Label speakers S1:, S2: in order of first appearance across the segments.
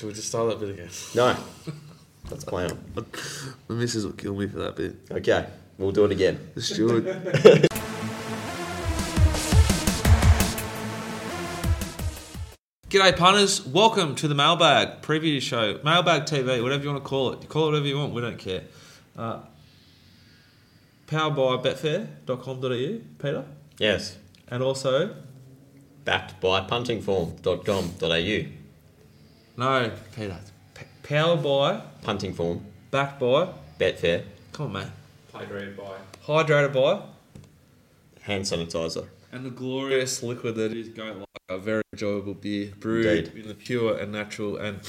S1: Should we just start that bit again?
S2: No. That's plan.
S1: The missus will kill me for that bit.
S2: Okay, we'll do it again.
S1: The steward. G'day, punters. Welcome to the Mailbag Preview Show. Mailbag TV, whatever you want to call it. You call it whatever you want, we don't care. Uh, powered by betfair.com.au, Peter.
S2: Yes.
S1: And also,
S2: Backed by puntingform.com.au.
S1: no, Peter. P- powered by,
S2: Punting form.
S1: backed by,
S2: Betfair.
S1: come on, man.
S3: Hydrated by.
S1: Hydrated by,
S2: Hand sanitizer.
S1: and the glorious liquid that is going like a very enjoyable beer, brewed
S2: Indeed.
S1: in the pure and natural and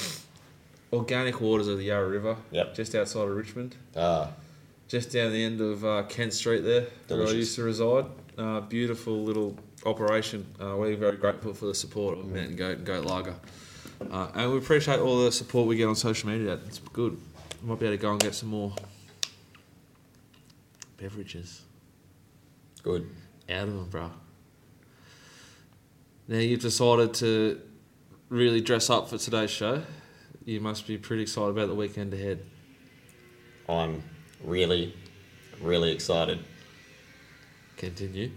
S1: organic waters of the Yarra River,
S2: Yep.
S1: just outside of Richmond,
S2: Ah,
S1: just down the end of uh, Kent Street there, where I
S2: Delicious.
S1: used to reside. Uh, beautiful little operation. Uh, we're very grateful for the support of Mountain Goat and Goat Lager. Uh, and we appreciate all the support we get on social media. It's good. We might be able to go and get some more beverages
S2: good.
S1: out of them, bro. Now you've decided to really dress up for today's show. You must be pretty excited about the weekend ahead.
S2: I'm really, really excited.
S1: Continue.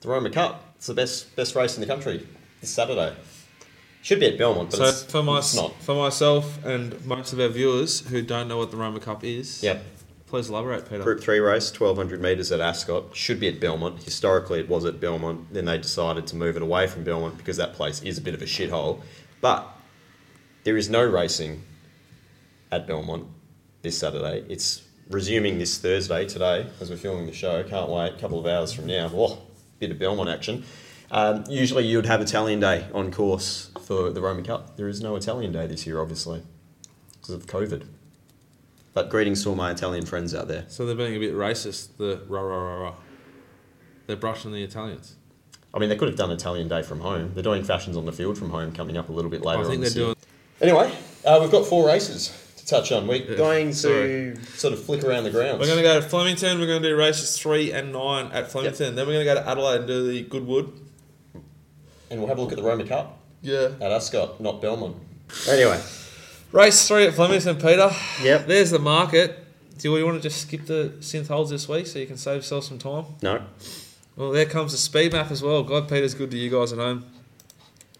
S2: The Roma Cup. It's the best best race in the country this Saturday. Should be at Belmont, but
S1: so
S2: it's,
S1: for my
S2: it's not.
S1: for myself and most of our viewers who don't know what the Roma Cup is,
S2: Yep.
S1: please elaborate, Peter.
S2: Group 3 race, 1200 metres at Ascot. Should be at Belmont. Historically, it was at Belmont. Then they decided to move it away from Belmont because that place is a bit of a shithole. But there is no racing at Belmont this Saturday. It's resuming this Thursday, today, as we're filming the show. Can't wait. A couple of hours from now. Oh, bit of Belmont action. Um, usually you would have Italian Day on course for the Roman Cup. There is no Italian Day this year, obviously, because of COVID. But greetings to all my Italian friends out there.
S1: So they're being a bit racist. The rah rah rah rah. They're brushing the Italians.
S2: I mean, they could have done Italian Day from home. They're doing fashions on the field from home coming up a little bit later.
S1: I think
S2: on
S1: they're doing.
S2: Anyway, uh, we've got four races to touch on. We're
S1: Yeah,
S2: going to
S1: sorry.
S2: sort of flick around the grounds.
S1: We're going to go to Flemington. We're going to do races three and nine at Flemington. Then we're going to go to Adelaide and do the Goodwood.
S2: And we'll have a look at the Roma Cup
S1: Yeah.
S2: at Ascot, not Belmont. Anyway,
S1: Race three at Flemington, Peter.
S2: Yep.
S1: There's the market. Do you want to just skip the synth holds this week so you can save yourself some time?
S2: no.
S1: Well, there comes the speed map as well. God, Peter's good to you guys at home.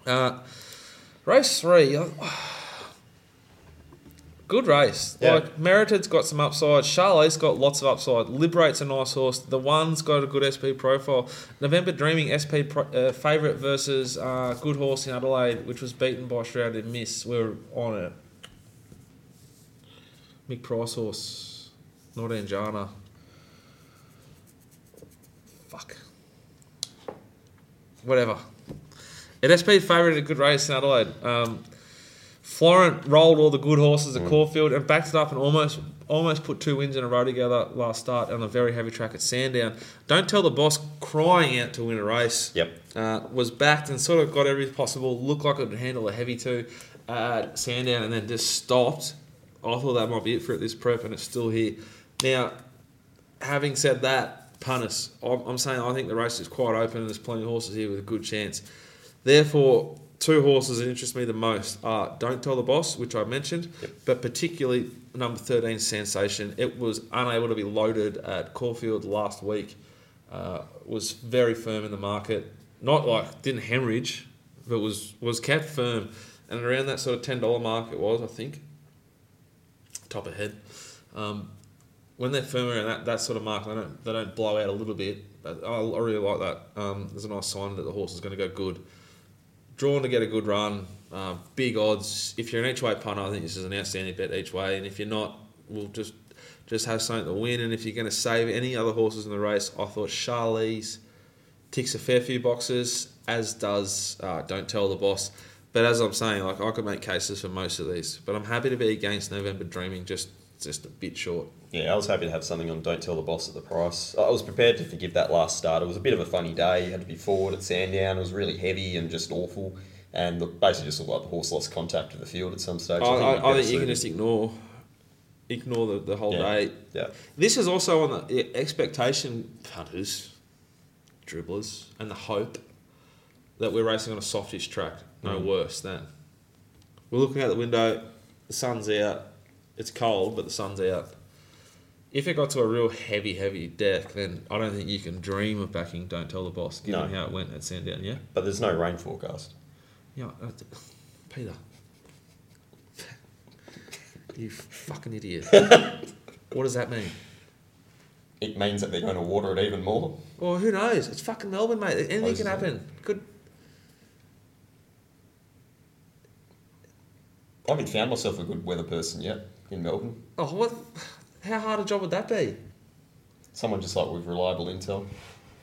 S1: Uh, race three. uh, Good race.
S2: Yeah.
S1: Like Merited's got some upside. Charlotte's got lots of upside. Liberate's a nice horse. The one's got a good SP profile. November Dreaming SP pro, uh, favourite versus uh, Good Horse in Adelaide, which was beaten by Shrouded Miss. We're on it. Mick Price horse, not Anjana. Fuck. Whatever. It SP favourite a good race in Adelaide. Um, Florent rolled all the good horses at Caulfield and backed it up and almost almost put two wins in a row together last start on a very heavy track at Sandown. Don't tell the boss crying out to win a race.
S2: Yep.
S1: Uh, was backed and sort of got everything possible. Looked like it would handle a heavy two at Sandown and then just stopped. I thought that might be it for it this prep and it's still here. Now, having said that, punters, I'm, I'm saying I think the race is quite open and there's plenty of horses here with a good chance. Therefore, two horses that interest me the most are Don't Tell the Boss, which I mentioned, but particularly number 13, Sensation. It was unable to be loaded at Caulfield last week. Uh, was very firm in the market. Not like didn't hemorrhage, but was was kept firm. And around that sort of ten dollar mark it was, I think. Top of head. Um, when they're firm around that, that sort of mark, they don't they don't blow out a little bit. I, I really like that. Um, there's a nice sign that the horse is going to go good. Drawn to get a good run, uh, big odds. If you're an each way punter, I think this is an outstanding bet each way. And if you're not, we'll just just have something to win. And if you're going to save any other horses in the race, I thought Charlie's ticks a fair few boxes, as does uh, Don't Tell the Boss. But as I'm saying, like I could make cases for most of these, but I'm happy to be against November Dreaming, just just a bit short.
S2: Yeah, I was happy to have something on Don't Tell the Boss at the price. I was prepared to forgive that last start. It was a bit of a funny day. You had to be forward at Sandown. It was really heavy and just awful. And look, basically just looked like the horse lost contact with the field at some stage.
S1: I, I,
S2: we'd
S1: I think you can just ignore ignore the, the whole
S2: Yeah.
S1: day.
S2: Yeah.
S1: This is also on the the expectation punters, dribblers, and the hope that we're racing on a softish track. No
S2: Mm.
S1: worse than. We're looking out the window. The sun's out. It's cold, but the sun's out. If it got to a real heavy, heavy deck, then I don't think you can dream of backing Don't Tell the Boss, given
S2: No.
S1: how it went at Sandown, yeah?
S2: But there's no rain forecast.
S1: Yeah, uh, Peter. you fucking idiot. what does that mean?
S2: It means that they're going to water it even more.
S1: Well, who knows? It's fucking Melbourne, mate. Anything
S2: Closes
S1: can
S2: it.
S1: happen. Could
S2: I haven't found myself a good weather person yet in Melbourne.
S1: oh what? How hard a job would that be?
S2: Someone just like with reliable intel.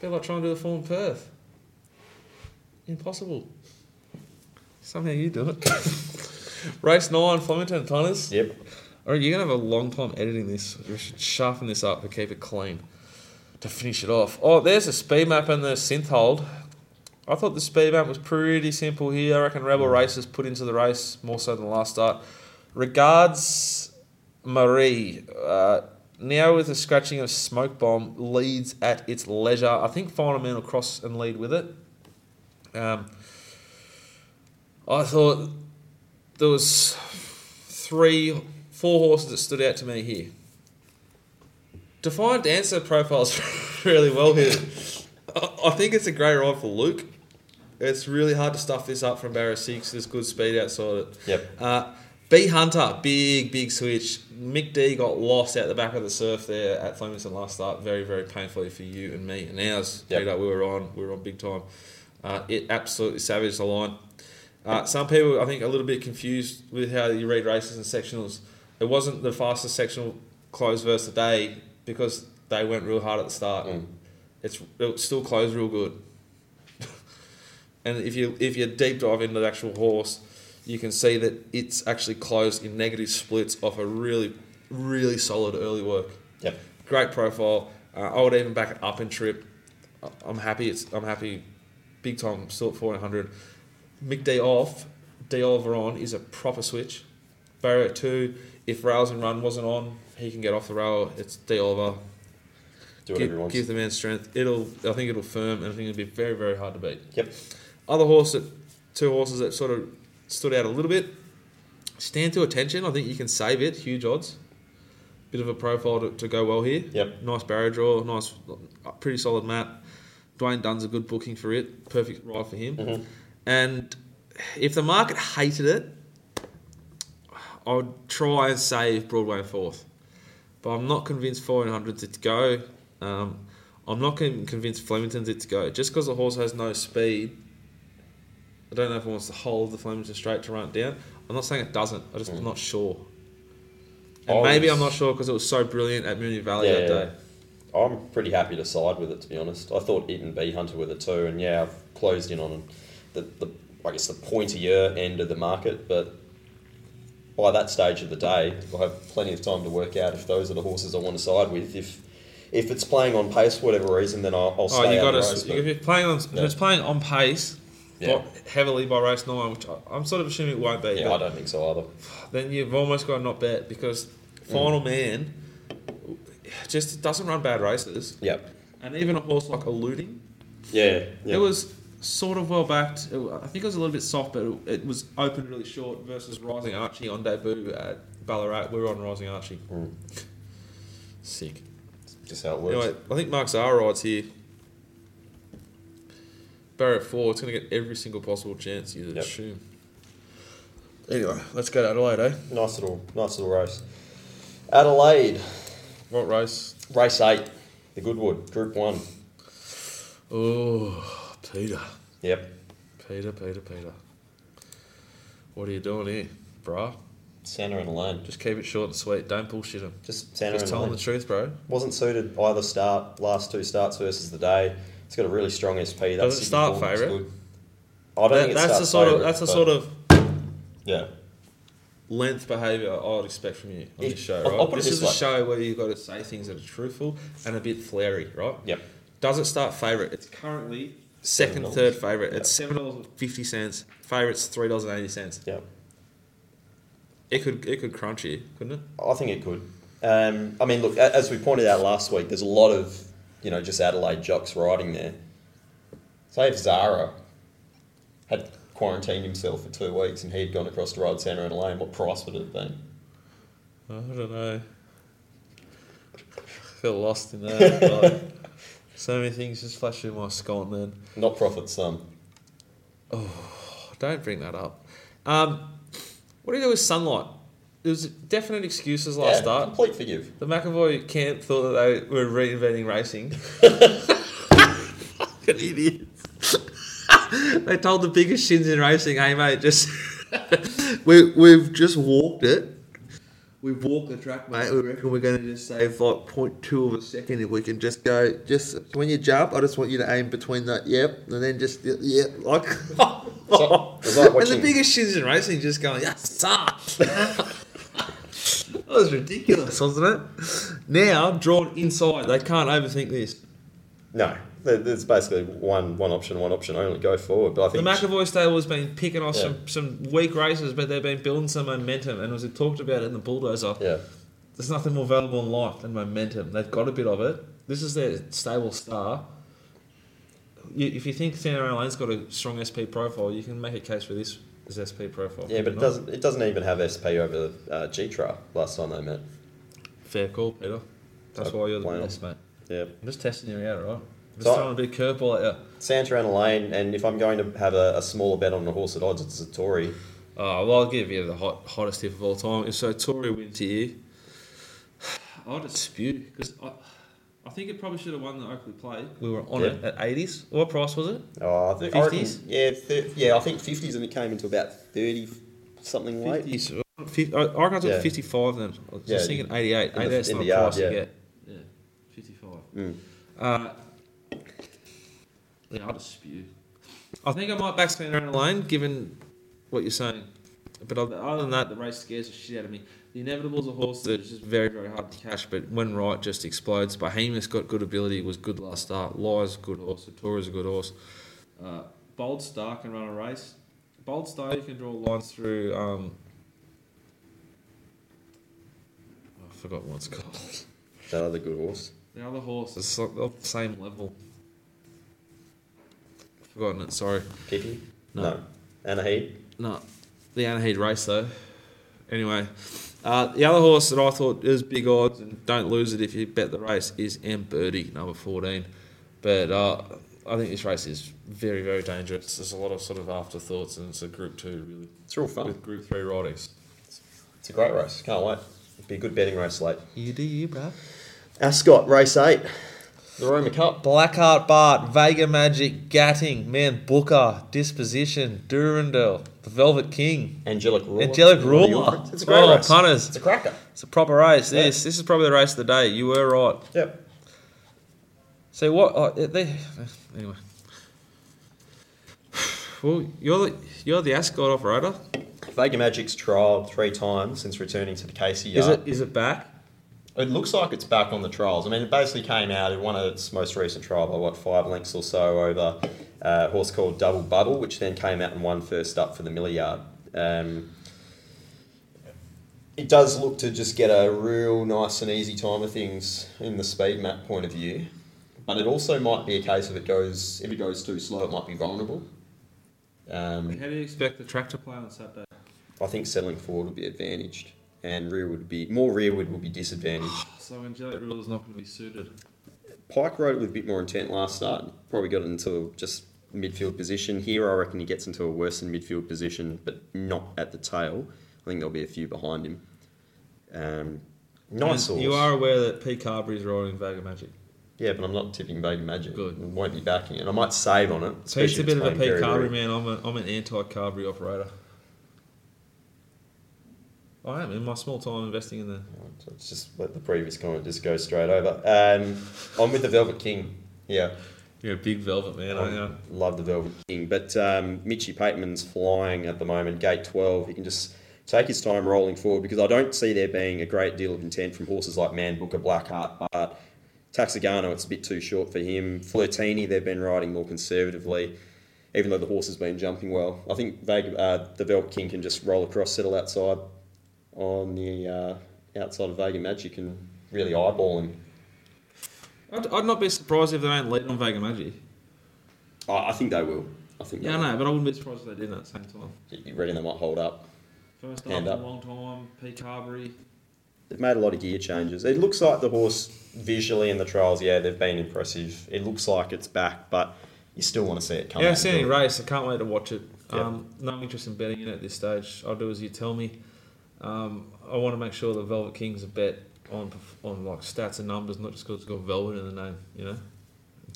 S1: Be like trying to do the form Perth. Impossible. Somehow you do it. Race nine, Flemington, Tonners.
S2: Yep.
S1: All right, you're gonna have a long time editing this. We should sharpen this up and keep it clean to finish it off. Oh, there's a speed map and the synth hold. I thought the speed map was pretty simple here. I reckon Rebel hmm. Racers put into the race more so than the last start. Regards, Marie. Uh, now with the scratching of Smoke Bomb leads at its leisure. I think Final Man will cross and lead with it. Um, I thought there was three, four horses that stood out to me here. Defiant Dancer profiles really well here. I think it's a great ride for Luke. It's really hard to stuff this up from barrier six. There's good speed outside it.
S2: Yep.
S1: Uh, B Hunter, big, big switch. Mick D got lost out the back of the surf there at Flemington last start. Very, very painfully for you and me and ours.
S2: Yep.
S1: Peter, we were on, we were on big time. Uh, it absolutely savaged the line. Uh, some people, I think, a little bit confused with how you read races and sectionals. It wasn't the fastest sectional close versus the day because they went real hard at the start.
S2: Mm.
S1: It's it still closed real good. and if you if you deep dive into the actual horse, you can see that it's actually closed in negative splits off a really really solid early work.
S2: Yep.
S1: Great profile. Uh, I would even back it up in trip. I'm happy. It's I'm happy. Big time. Still at 1400. Mick D off. D Oliver on is a proper switch. Barrier two. If rails and run wasn't on, he can get off the rail. It's D Oliver.
S2: Do whatever he
S1: Give,
S2: wants.
S1: give the man strength. It'll. I think it'll firm, and I think it'll be very very hard to beat.
S2: Yep.
S1: Other horse that two horses that sort of stood out a little bit. Stand to attention. I think you can save it. Huge odds. Bit of a profile to, to go well here.
S2: Yep.
S1: Nice barrier draw. Nice, pretty solid map. Dwayne Dunn's a good booking for it. Perfect ride for him.
S2: Mhm.
S1: And if the market hated it, I would try and save Broadway and fourth. But I'm not convinced 1400's it to go. Um, I'm not con- convinced Flemington's it to go. Just because the horse has no speed, I don't know if it wants to hold the Flemington straight to run it down. I'm not saying it doesn't. I just
S2: Mm.
S1: am not sure. And maybe
S2: was-
S1: I'm not sure because it was so brilliant at Moonee Valley
S2: Yeah,
S1: that
S2: yeah.
S1: day.
S2: I'm pretty happy to side with it, to be honest. I thought Eaton B Hunter with it too, and yeah, I've closed in on the, the I guess the pointier end of the market, but by that stage of the day, I'll have plenty of time to work out if those are the horses I want to side with. If if it's playing on pace for whatever reason, then I'll, I'll stay
S1: Oh, you got to. If you're playing on, if it's playing on pace,
S2: Yeah.
S1: heavily by race nine, which I, I'm sort of assuming it won't be.
S2: yeah, I don't think so either.
S1: then you've almost got to not bet because Final Man just doesn't run bad races,
S2: Yep.
S1: and even a horse like Eluding,
S2: Yeah. yeah.
S1: it was sort of well backed. It, I think it was a little bit soft, but it, it was opened really short versus Rising Archie on debut at Ballarat. We were on Rising Archie.
S2: Mm.
S1: Sick.
S2: just how it works.
S1: Anyway, I think Mark Zahra rides here. Barrett four, it's going to get every single possible chance you'd
S2: Yep.
S1: assume. Anyway, let's go to Adelaide, eh?
S2: Nice little, nice little race. Adelaide,
S1: What race?
S2: race eight, the Goodwood, Group One.
S1: Oh, Peter.
S2: Yep.
S1: Peter, Peter, Peter. What are you doing here, bruh?
S2: Santa Ana Lane.
S1: Just keep it short and sweet. Don't bullshit him.
S2: Just Santa
S1: Just tell him the truth, bro.
S2: Wasn't suited either start, last two starts versus the day. It's got a really strong SP. That's
S1: Does it start favourite?
S2: I don't
S1: That-
S2: think it
S1: that's the sort of that's the sort of
S2: yeah.
S1: length behaviour I would expect from you on
S2: If-
S1: this show, right?
S2: I'll
S1: this
S2: this
S1: is a show where you've got to say things that are truthful and a bit flary, right?
S2: Yep.
S1: Does it start favourite? It's currently second,
S2: $7.
S1: third favourite. It's seven dollars fifty cents. Favourite's three dollars and eighty cents.
S2: Yep.
S1: It could it could crunch you, couldn't it?
S2: I think it could. Um, I mean, look, as we pointed out last week, there's a lot of you know just Adelaide jocks riding there. Say if Zahra had quarantined himself for two weeks and he'd gone across to ride Santa Ana Lane, what price would it have been?
S1: I don't know. I feel lost in that. like, so many things just flash through my skull, man.
S2: Not profit oh,
S1: Don't bring that up. Um, what do you do with sunlight? There was definite excuses last
S2: yeah,
S1: start.
S2: complete forgive.
S1: The McEvoy camp thought that they were reinventing racing. Fucking idiots. they told the biggest shins in racing, hey mate, just we we've just walked it. We've walked the track, mate. We reckon we're going to just save like 0.2 of a second if we can just go. Just when you jump, I just want you to aim between that. Yep, and then just yep, like.
S2: So- like
S1: and the biggest shins in racing just going, ah, yes, that was ridiculous, wasn't it? Now drawn inside, they can't overthink this.
S2: No, there's basically one one option, one option only. Go forward. But I
S1: The McEvoy stable has been picking off
S2: Yeah.
S1: some, some weak races, but they've been building some momentum. And as we talked about in the bulldozer,
S2: yeah,
S1: there's nothing more valuable in life than momentum. They've got a bit of it. This is their stable star. You, if you think Santa Lane's got a strong SP profile, you can make a case for this as SP profile.
S2: yeah, but it doesn't it doesn't even have SP over uh, G-Tra last time they met.
S1: Fair call, Peter. That's
S2: Uh,
S1: why you're the
S2: wow.
S1: best, mate.
S2: Yeah,
S1: I'm just testing you out, right? I'm just
S2: So-
S1: throwing a big curveball at you.
S2: Santa Ana Lane, and if I'm going to have a, a smaller bet on the horse at odds, it's a Tory.
S1: Oh, well, I'll give you the hot, hottest tip of all time. If so, Tory wins here, I'll dispute because I, I think it probably should have won the Oakleigh Plate. We were on it at 80s. What price was it?
S2: Oh, I think, I
S1: 50s?
S2: yeah, th- yeah, I think fifties, and it came into about thirty something late.
S1: 50s. 50, I I reckon I took
S2: Yeah.
S1: 55 then. I was
S2: Yeah,
S1: just thinking 88.
S2: in the-
S1: 88's
S2: in
S1: not
S2: the
S1: a
S2: yard,
S1: price
S2: yeah.
S1: you get. Yeah, 55.
S2: Mm.
S1: Uh, yeah, I'll dispute. I think I might back Santa Ana Lane, given what you're saying. But other other than that, the race scares the shit out of me. The Inevitable's a horse that's just very, very hard to catch, but when right, just explodes. Behemoth's got good ability, was good last start. Lies a good horse. Satori's a good horse. Uh, Bold Star can run a race. Bold Star, you can draw lines through. Um, I forgot what it's called.
S2: That other good horse.
S1: The other horse is the same level. I've forgotten it, sorry.
S2: Pippi?
S1: No.
S2: No. Anahid?
S1: No, the Anaheed race though. Anyway, uh, the other horse that I thought is big odds and don't lose it if you bet the race is M Birdie, number 14. But uh, I think this race is very, very dangerous. There's a lot of sort of afterthoughts and it's a Group 2 really,
S2: It's real fun.
S1: with Group 3 ridings.
S2: It's a great race. Can't wait. It'll be a good betting race late.
S1: You do you, bruh.
S2: Ascot, race eight. The Roma Cup.
S1: Blackheart Bart, Vega Magic, Gatting, Man Booker, Disposition, Durandal, the Velvet King.
S2: Angelic Ruler.
S1: Angelic Ruler.
S2: It's a great
S1: oh,
S2: race.
S1: punters.
S2: It's a cracker.
S1: It's a proper race.
S2: Yeah.
S1: This this is probably the race of the day. You were right.
S2: Yep.
S1: So what? Oh, they, anyway. Well, you're the you're the Ascot operator.
S2: Vega Magic's trialled three times since returning to the Casey
S1: Is it is it back?
S2: It looks like it's back on the trials. I mean, it basically came out. It won its most recent trial by what five lengths or so over uh, a horse called Double Bubble, which then came out and won first up for the Milliard. Um, it does look to just get a real nice and easy time of things in the speed map point of view, but it also might be a case of it goes if it goes too slow, it might be vulnerable. Um,
S1: How do you expect the track to play on Saturday?
S2: I think settling forward will be advantaged, and rear would be more rearward will be disadvantaged.
S1: So Angelic Ruler's not going to be suited.
S2: Pike rode it with a bit more intent last start. Probably got it into just midfield position. Here, I reckon he gets into a worse than midfield position, but not at the tail. I think there'll be a few behind him. Um, nice
S1: And
S2: horse.
S1: You are aware that P Carbery's riding Vega Magic.
S2: Yeah, but I'm not tipping Vega Magic.
S1: Good.
S2: I won't be backing it. I might save on it.
S1: So he's
S2: especially
S1: a bit of a
S2: it's
S1: P
S2: playing very, Carbery
S1: man. I'm, a, I'm an anti Carbery operator. I am in my small time investing in the.
S2: It's just let the previous comment just go straight over. Um, I'm with the Velvet King. Yeah.
S1: You're a big velvet man, aren't you?
S2: I love the Velvet King. But um, Mitchy Pateman's flying at the moment, gate 12. He can just take his time rolling forward because I don't see there being a great deal of intent from horses like Man Booker, Blackheart Bart Taxigano, it's a bit too short for him. Flirtini, they've been riding more conservatively, even though the horse has been jumping well. I think Vega, uh, the Velvet King can just roll across, settle outside on the uh, outside of Vega Magic and really eyeball him.
S1: I'd, I'd not be surprised if they don't lead on Vega Magic.
S2: I I think they will. I think
S1: Yeah, I know, but I wouldn't be surprised if they did at the same time.
S2: you reckon they might hold up.
S1: First up
S2: Hand
S1: in a long time, P. Carbery.
S2: They've made a lot of gear changes. It looks like the horse visually in the trials, yeah, they've been impressive. It looks like it's back, but you still want to see it come.
S1: Yeah,
S2: out
S1: outstanding
S2: and do it.
S1: race. I can't wait to watch it.
S2: Yep.
S1: Um, no interest in betting in it at this stage. I'll do as you tell me. Um, I want to make sure the Velvet King's a bet on on like stats and numbers, not just because it's got Velvet in the name, you know,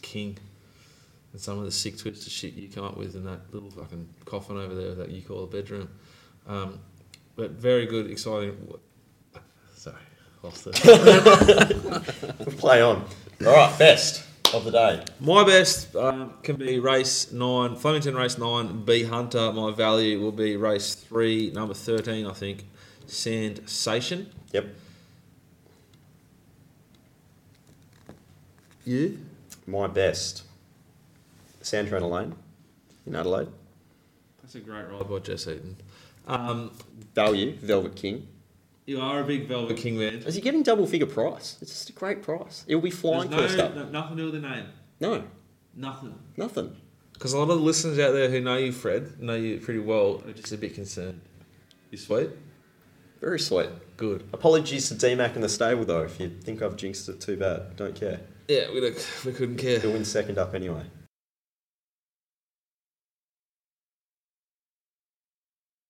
S1: King, and some of the sick twisted shit you come up with in that little fucking coffin over there that you call a bedroom. Um, but very good, exciting. Sorry, lost it.
S2: Play on. All right, best of the day.
S1: My best um, can be race nine, Flemington race nine, B Hunter. My value will be race three, number 13, I think, Sensation.
S2: Yep.
S1: You?
S2: My best. Santa Ana Lane in Adelaide.
S1: That's a great ride by Jess Eaton. Um,
S2: Value, Velvet King.
S1: you are a big Velvet King man.
S2: Is he getting double figure price? It's just a great price. It'll be flying
S1: There's
S2: first up.
S1: no, nothing to do with the name.
S2: No,
S1: Nothing.
S2: nothing.
S1: Because a lot of the listeners out there who know you, Fred, know you pretty well, are just a bit concerned. You sweet?
S2: Very sweet.
S1: Good.
S2: Apologies to DMAC in the stable though, if you think I've jinxed it too bad. Don't care.
S1: Yeah, we, we couldn't care.
S2: He'll win second up anyway.